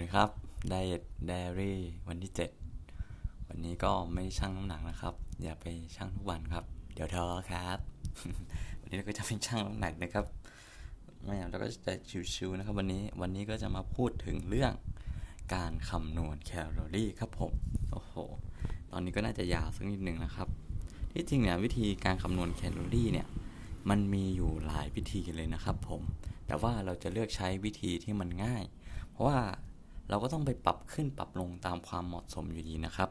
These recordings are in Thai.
ดีครับ diet diary วันที่ 7 วันนี้ก็ไม่ชั่งน้ำหนักนะครับ อย่าไปชั่งทุกวันครับ เดี๋ยวท้อครับ วันนี้เราก็จะไปชั่งน้ำหนักนะครับไม่เราก็จะชิลๆนะครับ วันนี้วันนี้ก็จะมาพูดถึงเรื่องการคำนวณแคลอรี่ครับผมโอ้โหตอนนี้ก็น่าจะยาวสักนิดหนึ่งนะครับ ที่จริงเนี่ยวิธีการคำนวณแคลอรี่เนี่ยมันมีอยู่หลายวิธีเลยนะครับผมแต่ว่าเราจะเลือกใช้วิธีที่มันง่าย เพราะว่า เราก็ต้องไปปรับขึ้นปรับลงตามความเหมาะสมอยู่ดีนะครับ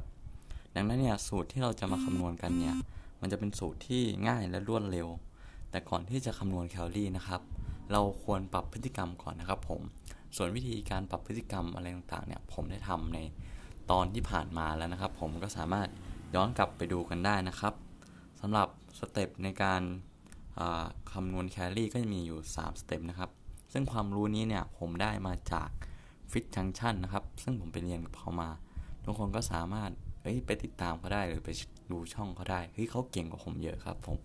ดังนั้นเนี่ยสูตรที่เราจะมาคำนวณกันเนี่ยมันจะเป็นสูตรที่ง่ายและรวดเร็ว แต่ก่อนที่จะคำนวณแคลอรี่นะครับ เราควรปรับพฤติกรรมก่อนนะครับผม ส่วนวิธีการปรับพฤติกรรมอะไรต่างๆเนี่ยผมได้ทำในตอนที่ผ่านมาแล้วนะครับ ผมก็สามารถย้อนกลับไปดูกันได้นะครับสำหรับสเต็ปในการคำนวณแคลอรี่ก็จะมีอยู่ 3 สเต็ปนะครับ ซึ่งความรู้นี้เนี่ยผมได้มาจาก ฟิตจังชันนะครับ ซึ่งผมไปเรียนกับเขามา ทุกคนก็สามารถเฮ้ยไปติดตามเขาได้หรือไปดูช่องเขาได้เฮ้ยเขาเก่งกว่าผมเยอะครับ ผม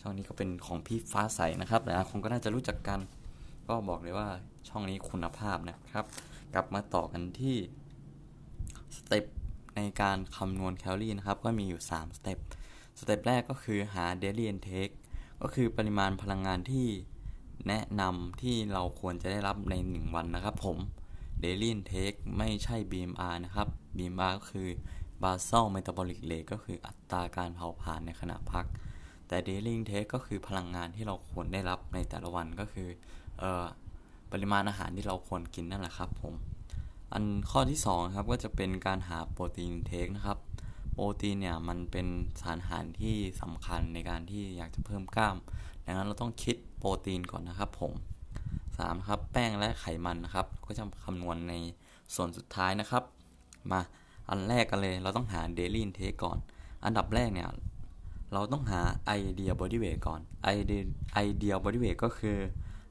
ช่องนี้ก็เป็นของพี่ฟ้าใสนะครับหลายคนก็น่าจะรู้จักกัน ก็บอกเลยว่าช่องนี้คุณภาพนะครับ กลับมาต่อกันที่step ในการคำนวณแคลอรี่นะครับ ก็มีอยู่ 3 step step แรกก็คือหา daily intake ก็คือปริมาณพลังงานที่แนะนำที่เราควรจะได้รับใน 1 วันนะครับผม daily intake ไม่ใช่ BMR นะครับ BMR ก็คือ basal metabolic rate ก็คืออัตราการเผาผลาญในขณะพัก แต่ daily intake ก็คือพลังงานที่เราควรได้รับในแต่ละวันก็คือเออปริมาณอาหารที่เราควรกินนั่นแหละครับผม อันข้อที่2ครับก็จะเป็นการหาโปรตีนเทคนะครับ โปรตีนเนี่ยมันเป็นสารอาหารที่สำคัญในการที่อยากจะเพิ่มกล้าม ดังนั้นเราต้องคิดโปรตีนก่อนนะครับผม 3. ครับแป้งและไขมันนะครับ ก็จะคำนวณในส่วนสุดท้ายนะครับ มาอันแรกกันเลยเราต้องหา daily intake ก่อน อันดับแรกเนี่ย เราต้องหา ideal body weight ก่อน ideal body weight ก็คือ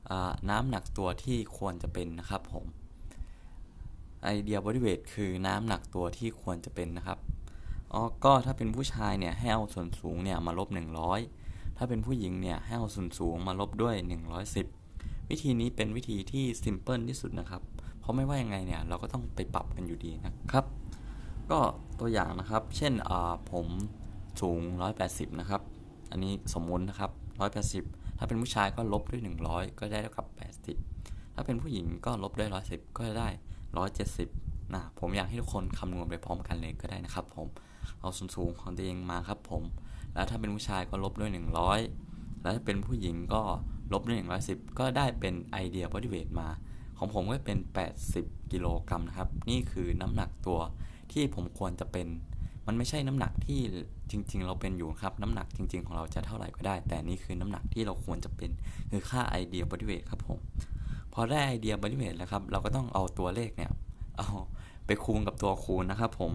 อน้ำหนักตัวที่ควรจะเป็นนะครับผม ideal body weight คือน้ำหนักตัวที่ควรจะเป็นนะครับอ๋อก็ถ้าเป็นผู้ชายเนี่ยให้เอาส่วนสูงเนี่ยมาลบ 100 ถ้าเป็นผู้หญิงเนี่ยให้เอาส่วนสูงมาลบด้วย 110 วิธีนี้เป็นวิธีที่ซิมเพิลที่สุดนะครับ เพราะไม่ว่ายังไงเนี่ยเราก็ต้องไปปรับกันอยู่ดีนะครับ ก็ตัวอย่างนะครับ เช่นผมสูง 180 นะครับ อันนี้สมมุตินะครับ 180 ถ้าเป็นผู้ชายก็ลบด้วย 100 ก็ได้เท่ากับ 80 ถ้าเป็นผู้หญิงก็ลบด้วย 110 ก็จะได้ 170 นะ ผมอยากให้ทุกคนคำนวณไปพร้อมกันเลยก็ได้นะครับ ผม เอาส่วนสูงของตัวเองมาครับผม แล้วถ้าเป็นผู้ชายก็ลบด้วย 100 แล้วถ้าเป็นผู้หญิงก็ ลบด้วย110 ก็ได้เป็นไอเดียบอดี้เวทมา ของผมก็เป็น 80 กิโลกรัมนะครับ นี่คือน้ำหนักตัวที่ผมควรจะเป็น มันไม่ใช่น้ำหนักที่จริง ๆ เราเป็นอยู่ครับ น้ำหนักจริง ๆ ของเราจะเท่าไหร่ก็ได้ แต่นี่คือน้ำหนักที่เราควรจะเป็น คือค่า ideal body weight ครับผม พอได้ ideal body weight แล้วครับ เราก็ต้องเอาตัวเลขเนี่ย เอาไปคูณกับตัวคูณนะครับผม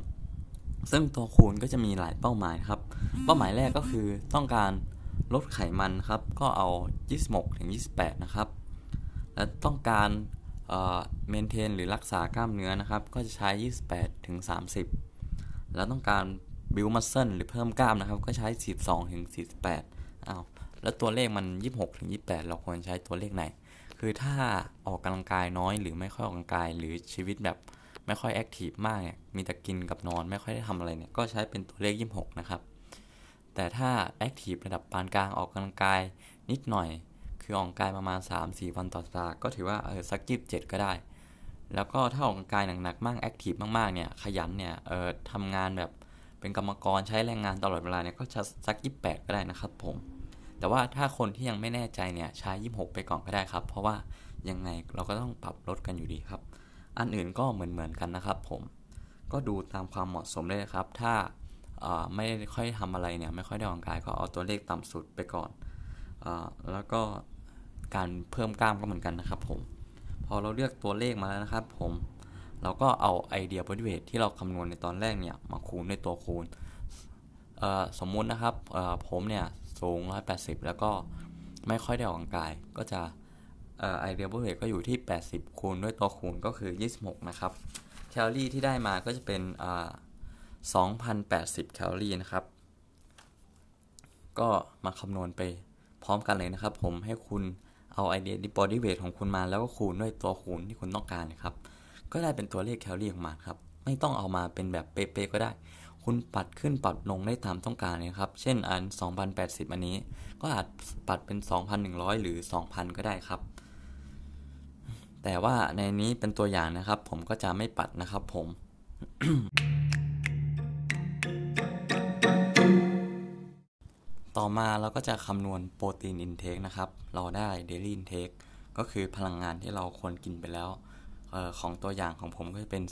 ซึ่งตัวคูณก็จะมีหลายเป้าหมายครับ เป้าหมายแรกก็คือต้องการ ลดไขมันครับ ก็เอา 26ถึง28 นะครับ และต้องการmaintain หรือรักษากล้ามเนื้อนะครับ ก็จะใช้ 28ถึง30 แล้วต้องการ build muscle หรือเพิ่มกล้ามนะครับ ก็ใช้ 42ถึง48อ้าวแล้วตัวเลขมัน 26ถึง28 เราควรใช้ตัวเลขไหน คือถ้าออกกำลังกายน้อยหรือไม่ค่อยออกกำลังกายหรือชีวิตแบบไม่ค่อย active มากเนี่ย มีแต่กินกับนอนไม่ค่อยได้ทำอะไรเนี่ย ก็ใช้เป็นตัวเลข 26 นะครับ แต่ถ้า active ระดับปานกลางออกกำลังกายนิดหน่อย คือออกกำลังกายประมาณ 3-4 วันต่อสัปดาห์ก็ถือว่าเออสักยีิบเจ็ดก็ได้ แล้วก็ถ้าออกกำลังกายหนักๆมากแอคทีฟมากๆเนี่ยขยันเนี่ยเออทำงานแบบเป็นกรรมกรใช้แรงงานตลอดเวลาเนี่ยก็จะสักยี่แปดก็ได้นะครับผม แต่ว่าถ้าคนที่ยังไม่แน่ใจเนี่ยใช้ยี่หกไปก่อนก็ได้ครับ เพราะว่ายังไงเราก็ต้องปรับลดกันอยู่ดีครับ อันอื่นก็เหมือนเหมือนกันนะครับผมก็ดูตามความเหมาะสมเลยครับ ถ้า ไม่ได้ค่อยทำอะไรเนี่ยไม่ค่อยได้ออกกำลังกายก็เอาตัวเลขต่ำสุดไปก่อนอแล้วก็การเพิ่มกล้ามก็เหมือนกันนะครับผมพอเราเลือกตัวเลขมาแล้วนะครับ ผมเราก็เอาไอเดียบริเวทที่เราคำนวณในตอนแรกเนี่ยมาคูณด้วยตัวคูณสมมุตินะครับผมเนี่ยสูง 180 แล้วก็ไม่ค่อยได้ออกกำลังกายก็จะไอเดียบริเวทก็อยู่ที่ 80 คูณด้วยตัวคูณก็คือ 26 นะครับแคลอรี่ที่ได้มาก็จะเป็น 2,080 แคลอรี่นะครับ ก็มาคำนวณไปพร้อมกันเลยนะครับ ผมให้คุณเอา ideal body weight ของคุณมาแล้วก็คูณด้วยตัวคูณที่คุณต้องการนะครับ ก็ได้เป็นตัวเลขแคลอรี่ออกมาครับ ไม่ต้องเอามาเป็นแบบเป๊ะๆก็ได้ คุณปัดขึ้นปัดลงได้ตามต้องการเลยครับ เช่นอัน 2080 อันนี้ ก็อาจปัดเป็น 2,100 หรือ 2,000 ก็ได้ครับ แต่ว่าในนี้เป็นตัวอย่างนะครับ ผมก็จะไม่ปัดนะครับผม ต่อมาเราก็จะคำนวณ protein intake นะครับ เราได้ daily intake ก็คือพลังงานที่เราควรกินไปแล้วเออของตัวอย่างของผมก็จะเป็น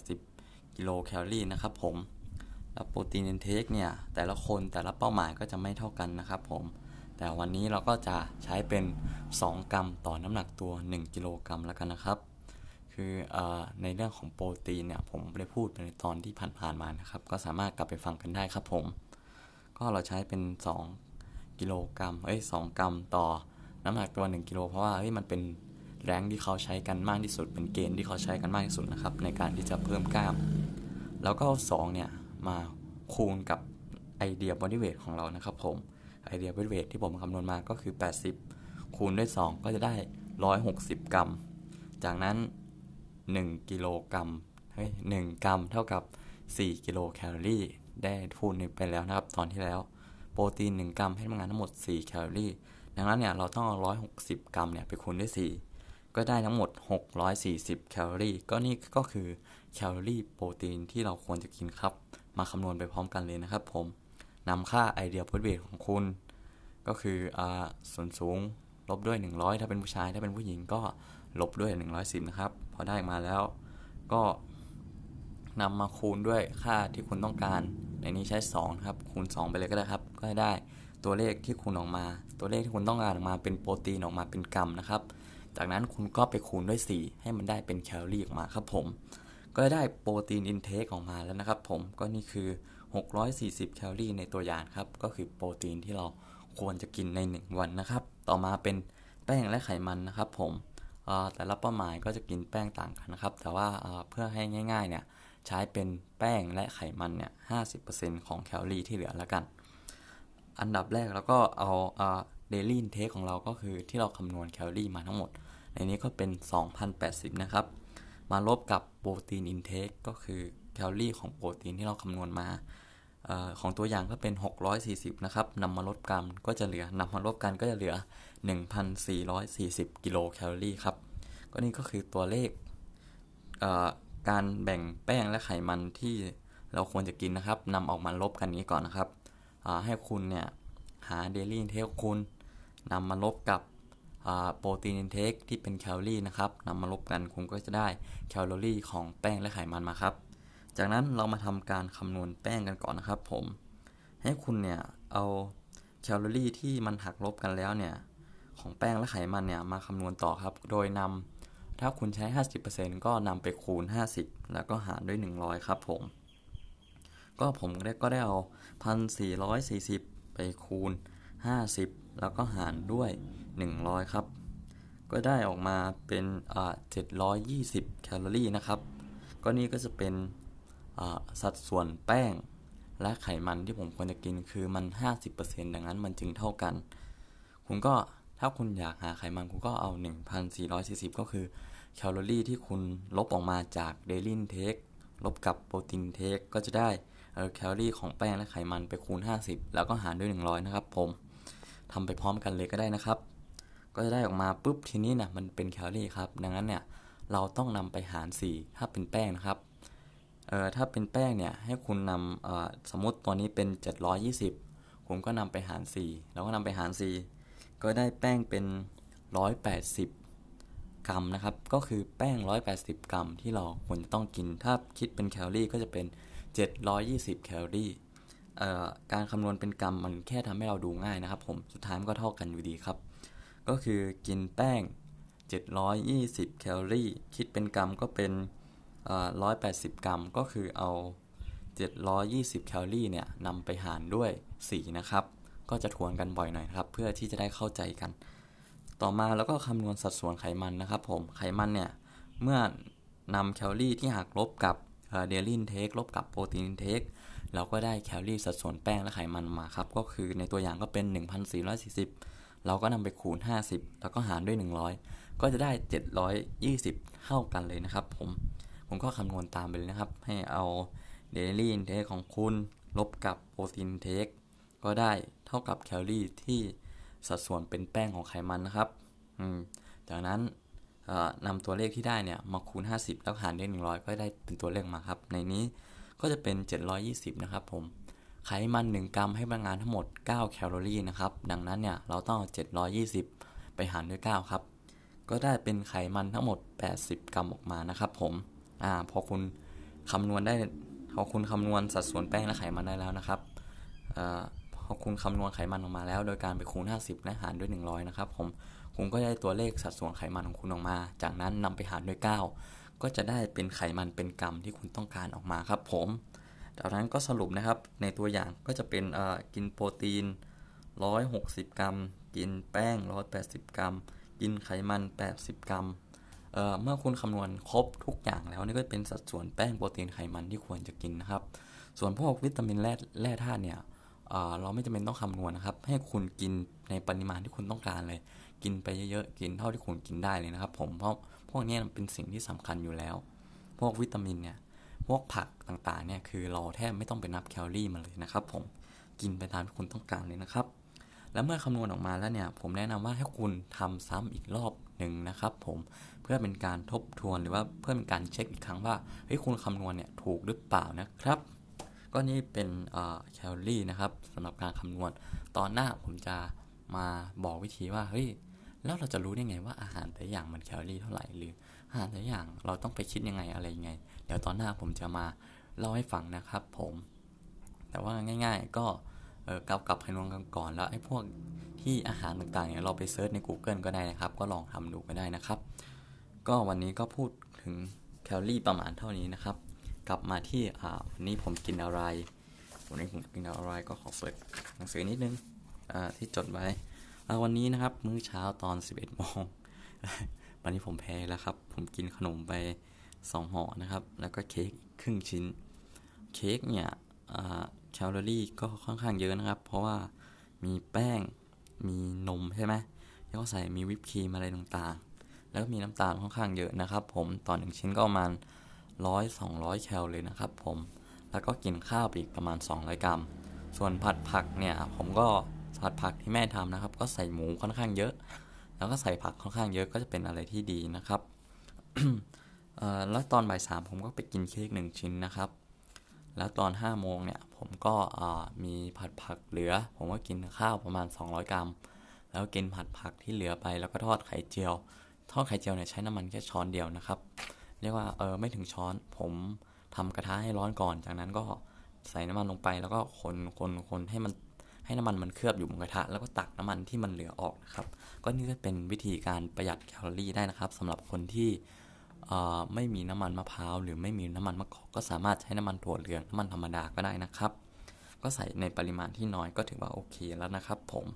2,080 กิโลแคลอรี่นะครับผม แล้ว protein intake เนี่ยแต่ละคนแต่ละเป้าหมายก็จะไม่เท่ากันนะครับผม แต่วันนี้เราก็จะใช้เป็น 2 กรัมต่อน้ำหนักตัว 1 กิโลกรัมแล้วกันนะครับ คืออในเรื่องของโปรตีนเนี่ยผมได้พูดไปในตอนที่ผ่านๆมานะครับ ก็สามารถกลับไปฟังกันได้ครับผม ก็เราใช้เป็น 2 กิโลกรัมเอ้ย2กรัมต่อน้ำหนักตัว 1 กิโล เพราะว่าเฮ้ยมันเป็นแรงที่เขาใช้กันมากที่สุด เป็นเกณฑ์ที่เขาใช้กันมากที่สุดนะครับ ในการที่จะเพิ่มกล้าม แล้วก็เอา2เนี่ยมาคูณกับ ideal body weight ของเรานะครับผม ideal body weight ที่ผมคำนวณมาก็คือ 80 คูณด้วย 2 ก็จะได้ 160 กรัม จากนั้น 1 กิโลกรัมเฮ้ย1กรัมเท่ากับ 4 กิโลแคลอรี่ได้พูดไปแล้วนะครับ ตอนที่แล้ว โปรตีน 1 กรัมให้พลังงานทั้งหมด 4 แคลอรี่ ดังนั้นเนี่ยเราต้องเอา 160 กรัมเนี่ยไปคูณด้วย 4 ก็ได้ทั้งหมด 640 แคลอรี่ ก็นี่ก็คือแคลอรี่โปรตีนที่เราควรจะกินครับ มาคำนวณไปพร้อมกันเลยนะครับผมนำค่าไอเดียโพสเวทของคุณ ก็คืออ่าส่วนสูงลบด้วย 100 ถ้าเป็นผู้ชาย ถ้าเป็นผู้หญิงก็ลบด้วย 110 นะครับ พอได้มาแล้วก็ นำมาคูณด้วยค่าที่คุณต้องการ ในนี้ใช้2ครับคูณ 2 ไปเลยก็ได้ครับ ก็ได้ตัวเลขที่คุณออกมา ตัวเลขที่คุณต้องการออกมาเป็นโปรตีนออกมาเป็นกรัมนะครับ จากนั้นคุณก็ไปคูณด้วย 4 ให้มันได้เป็นแคลอรี่ออกมาครับผม ก็ได้ protein intake ออกมาแล้วนะครับผมก็นี่คือ 640 แคลอรี่ในตัวอย่างครับ ก็คือโปรตีนที่เราควรจะกินใน 1 วันนะครับ ต่อมาเป็นแป้งและไขมันนะครับผมแต่ละเป้าหมายก็จะกินแป้งต่างกันนะครับ แต่ว่าเพื่อให้ง่าย ๆเนี่ย ใช้เป็นแป้งและไขมันเนี่ย50%ของแคลอรี่ที่เหลือแล้วกัน อันดับแรกเราก็เอา daily intake ของเราก็คือที่เราคำนวณแคลอรี่มาทั้งหมด ในนี้ก็เป็น 2,080 นะครับ มาลบกับ protein intake ก็คือแคลอรี่ของโปรตีนที่เราคำนวณมาเออของตัวอย่างก็เป็น 640 นะครับนำมาลดกันก็จะเหลือนำมาลบกันก็จะเหลือ 1,440 กิโลแคลอรี่ครับ ก็นี่ก็คือตัวเลข การแบ่งแป้งและไขมันที่เราควรจะกินนะครับนำออกมาลบกันนี้ก่อนนะครับ ให้คุณเนี่ยหา daily intake คุณนำมาลบกับ protein intake ที่เป็นแคลอรี่นะครับนำมาลบกันคุณก็จะได้แคลอรี่ของแป้งและไขมันมาครับ จากนั้นเรามาทำการคำนวณแป้งกันก่อนนะครับผม ให้คุณเนี่ยเอาแคลอรี่ที่มันหักลบกันแล้วเนี่ยของแป้งและไขมันเนี่ยมาคำนวณต่อครับ โดยนำ ถ้าคุณใช้ 50%ก็นำไปคูณ 50 แล้วก็หารด้วย 100 ครับผม ก็ผมก็ได้เอา 1,440 ไปคูณ 50 แล้วก็หารด้วย 100 ครับ ก็ได้ออกมาเป็นอ่า720 แคลอรี่นะครับ ก็นี่ก็จะเป็นสัดส่วนแป้ง และไขมันที่ผมควรจะกินคือมัน 50%ดังนั้นมันจึงเท่ากัน คุณก็ถ้าคุณอยากหาไขมันคุณก็เอา 1,440 ก็คือ แคลอรี่ที่คุณลบออกมาจากเดลินเทคลบกับโปรตีนเทคก็จะได้แคลอรี่ของแป้งและไขมันไปคูณ 50 แล้วก็หารด้วย 100 นะครับผมทำไปพร้อมกันเลยก็ได้นะครับ ก็จะได้ออกมาปุ๊บทีนี้นะมันเป็นแคลอรี่ครับ ดังนั้นเนี่ยเราต้องนำไปหาร 4 ถ้าเป็นแป้งนะครับเอ่อถ้าเป็นแป้งเนี่ยให้คุณนำเอ่อสมมติตัวนี้เป็น 720คุณก็นำไปหาร 4 แล้วก็นำไปหาร 4 ก็ได้แป้งเป็น 180 กรัมนะครับ ก็คือแป้ง 180 กรัม ที่เราควรจะต้องกิน ถ้าคิดเป็นแคลอรี่ก็จะเป็น 720 แคลอรี่การคำนวณเป็นกรัมมันแค่ทำให้เราดูง่ายนะครับ ผม สุดท้ายมันก็เท่ากันอยู่ดีครับ ก็คือกินแป้ง 720 แคลอรี่ คิดเป็นกรัมก็เป็น180 กรัม ก็คือเอา 720 แคลอรี่เนี่ยนำไปหารด้วย 4 นะครับ ก็จะทวนกันบ่อยหน่อยครับ เพื่อที่จะได้เข้าใจกัน ต่อมาแล้วก็คำนวณสัดส่วนไขมันนะครับผม ไขมันเนี่ย เมื่อนำแคลอรี่ที่หักลบกับเดลินเทคลบกับโปรตีนเทคเราก็ได้แคลอรี่สัดส่วนแป้งและไขมันมาครับ ก็คือในตัวอย่างก็เป็น 1,440 เราก็นำไปคูณ 50 แล้วก็หารด้วย 100 ก็จะได้ 720 เท่ากันเลยนะครับผม ผมก็คำนวณตามไปเลยนะครับ ให้เอา daily intake ของคุณลบกับ protein intake ก็ได้เท่ากับแคลอรี่ที่ สัดส่วนเป็นแป้งของไขมันนะครับจากนั้นนำตัวเลขที่ได้เนี่ยมาคูณ 50 แล้วหารด้วย 100 ก็ได้เป็นตัวเลขมาครับ ในนี้ก็จะเป็น 720 นะครับผม ไขมัน 1 กรัมให้พลังงานทั้งหมด 9 แคลอรี่นะครับ ดังนั้นเนี่ยเราต้องเอา720 ไปหารด้วย 9 ครับ ก็ได้เป็นไขมันทั้งหมด 80 กรัมออกมานะครับผม อ่า พอคุณคำนวณได้พอคุณคำนวณสัดส่วนแป้งและไขมันได้แล้วนะครับอพ อคุณคำนวณไขมันออกมาแล้ว โดยการไปคูณ 50 และหารด้วย 100 นะครับผม คุณก็ได้ตัวเลขสัดส่วนไขมันของคุณออกมา จากนั้นนำไปหารด้วย 9 ก็จะได้เป็นไขมันเป็นกรัมที่คุณต้องการออกมาครับผม จากนั้นก็สรุปนะครับ ในตัวอย่างก็จะเป็นกินโปรตีน 160 กรัม กินแป้ง 180 กรัม กินไขมัน 80 กรัมเเมื่อคุณคำนวณครบทุกอย่างแล้วนี่ก็เป็นสัดส่วนแป้งโปรตีนไขมันที่ควรจะกินนะครับ ส่วนพวกวิตามินแร่แร่ธาตุเนี่ย เราไม่จำเป็นต้องคำนวณนะครับ ให้คุณกินในปริมาณที่คุณต้องการเลย กินไปเยอะๆ กินเท่าที่คุณกินได้เลยนะครับ ผม เพราะพวกนี้เป็นสิ่งที่สำคัญอยู่แล้ว พวกวิตามินเนี่ย พวกผักต่างๆ เนี่ยคือเราแทบไม่ต้องไปนับแคลอรี่มาเลยนะครับ ผม กินไปตามที่คุณต้องการเลยนะครับ แล้วเมื่อคำนวณออกมาแล้วเนี่ย ผมแนะนำว่าให้คุณทำซ้ำอีกรอบหนึ่งนะครับ ผม เพื่อเป็นการทบทวนหรือว่าเพื่อเป็นการเช็คอีกครั้งว่า เฮ้ย คุณคำนวณเนี่ยถูกหรือเปล่านะครับ ก็นี่เป็นแคลอรี่นะครับสำหรับการคำนวณ ตอนหน้าผมจะมาบอกวิธีว่าเฮ้ยแล้วเราจะรู้ได้ไงว่าอาหารแต่อย่างมันแคลอรี่เท่าไหร่หรืออาหารแต่อย่างเราต้องไปคิดยังไงอะไรยังไง เดี๋ยวตอนหน้าผมจะมาเล่าให้ฟังนะครับผม แต่ว่าง่าย ๆ ก็เออกลับกลับคำนวณกันก่อนแล้วไอ้พวกที่อาหารต่างๆเนี่ยเราไปเซิร์ชใน Google ก็ได้นะครับ ก็ลองทำดูก็ได้นะครับ ก็วันนี้ก็พูดถึงแคลอรี่ประมาณเท่านี้นะครับ กลับมาที่วันนี้ผมกินอะไร วันนี้ผมกินอะไรก็ขอเปิดหนังสือนิดนึงที่จดไว้วันนี้นะครับ มื้อเช้าตอน 11โมงวันนี้ผมแพ้แล้วครับ ผมกินขนมไป2ห่อนะครับ แล้วก็เค้กครึ่งชิ้น เค้กเนี่ยแคลอรี่ก็ค่อนข้างเยอะนะครับ เพราะว่ามีแป้ง มีนมใช่ไหมแล้วก็ใส่มีวิปครีมอะไรต่างๆ แล้วก็มีน้ำตาลค่อนข้างเยอะนะครับ ผมตอนหนึ่งชิ้นก็ประมาณ ร้อยสองร้อยแคลเลยนะครับผม แล้วก็กินข้าวอีกประมาณ 200 กรัม ส่วนผัดผักเนี่ยผมก็ผัดผักที่แม่ทำนะครับ ก็ใส่หมูค่อนข้างเยอะ แล้วก็ใส่ผักค่อนข้างเยอะก็จะเป็นอะไรที่ดีนะครับแล้วตอนบ่ายสามผมก็ไปกินเค้กหนึ่งชิ้นนะครับ แล้วตอน5โมงเนี่ยผมก็มีผัดผักเหลือ ผมก็กินข้าวประมาณ 200 กรัม แล้วกินผัดผักที่เหลือไปแล้วก็ทอดไข่เจียว ทอดไข่เจียวเนี่ยใช้น้ำมันแค่ช้อนเดียวนะครับ เรียกว่าเออไม่ถึงช้อน ผมทำกระทะให้ร้อนก่อน จากนั้นก็ใส่น้ำมันลงไป แล้วก็คนคนคนให้มันให้น้ำมันมันเคลือบอยู่บนกระทะ แล้วก็ตักน้ำมันที่มันเหลือออกนะครับ ก็นี่ก็เป็นวิธีการประหยัดแคลอรี่ได้นะครับสำหรับคนที่ไม่มีน้ำมันมะพร้าวหรือไม่มีน้ำมันมะกอกก็สามารถใช้น้ำมันถั่วเหลืองน้ำมันธรรมดาก็ได้นะครับ ก็ใส่ในปริมาณที่น้อยก็ถือว่าโอเคแล้วนะครับ ผม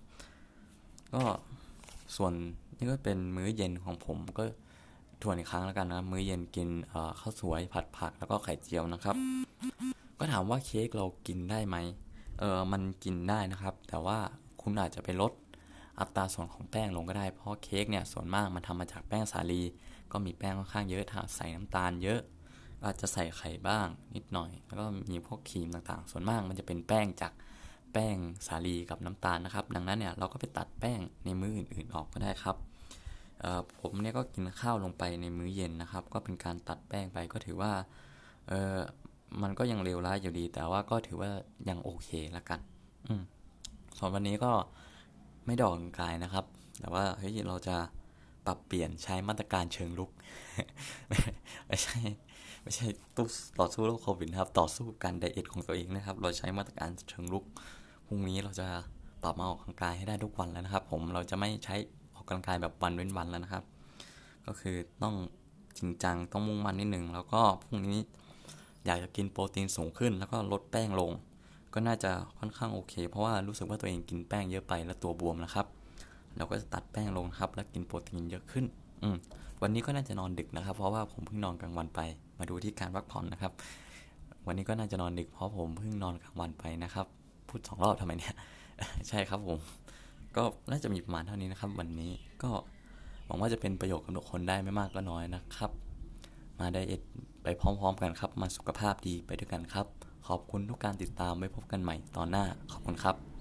ก็ส่วนนี่ก็เป็นมื้อเย็นของผมก็ ทวนอีกครั้งแล้วกันนะมื้อเย็นกินข้าวสวยผัดผักแล้วก็ไข่เจียวนะครับ ก็ถามว่าเค้กเรากินได้ไหมเออมันกินได้นะครับ แต่ว่าคุณอาจจะไปลดอัตราส่วนของแป้งลงก็ได้ เพราะเค้กเนี่ยส่วนมากมันทำมาจากแป้งสาลี ก็มีแป้งค่อนข้างเยอะถ้าใส่น้ำตาลเยอะ อาจจะใส่ไข่บ้างนิดหน่อย แล้วก็มีพวกครีมต่างๆ ส่วนมากมันจะเป็นแป้งจากแป้งสาลีกับน้ำตาลนะครับ ดังนั้นเนี่ยเราก็ไปตัดแป้งในมื้ออื่นๆออกก็ได้ครับ ผมเนี่ยก็กินข้าวลงไปในมื้อเย็นนะครับ ก็เป็นการตัดแป้งไปก็ถือว่าเออมันก็ยังเลวร้ายอยู่ดี แต่ว่าก็ถือว่ายังโอเคละกัน อืมส่วนวันนี้ก็ไม่ดอกกายนะครับ แต่ว่าเฮ้ยเราจะปรับเปลี่ยนใช้มาตรการเชิงลุก ไม่ใช่ไม่ใช่ตู้ต่อสู้โรคโควิดครับ ต่อสู้การไดเอทของตัวเองนะครับ เราใช้มาตรการเชิงลุกพรุ่งนี้เราจะปรับมาออกกำลังกายให้ได้ทุกวันแล้วนะครับ ผมเราจะไม่ใช้ กกำลังกายแบบวันเว้นวันแล้วนะครับ ก็คือต้องจริงจังต้องมุ่งมั่นนิดหนึ่งแล้วก็พรุ่งนี้อยากจะกินโปรตีนสูงขึ้น แล้วก็ลดแป้งลง ก็น่าจะค่อนข้างโอเค เพราะว่ารู้สึกว่าตัวเองกินแป้งเยอะไปแล้วตัวบวมนะครับเราก็จะตัดแป้งลงครับ แล้วกินโปรตีนเยอะขึ้น อืมวันนี้ก็น่าจะนอนดึกนะครับ เพราะว่าผมเพิ่งนอนกลางวันไป มาดูที่การพักผ่อนนะครับ วันนี้ก็น่าจะนอนดึกเพราะผมเพิ่งนอนกลางวันไปนะครับ พูดสองรอบทำไมเนี่ย ใช่ครับผม ก็น่าจะมีประมาณเท่านี้นะครับ วันนี้ก็หวังว่าจะเป็นประโยชน์กับทุกคนได้ไม่มากก็น้อยนะครับ มาไดเอทไปพร้อม ๆ กันครับ มาสุขภาพดีไปด้วยกันครับ ขอบคุณทุกการติดตามไว้พบกันใหม่ตอนหน้าขอบคุณครับ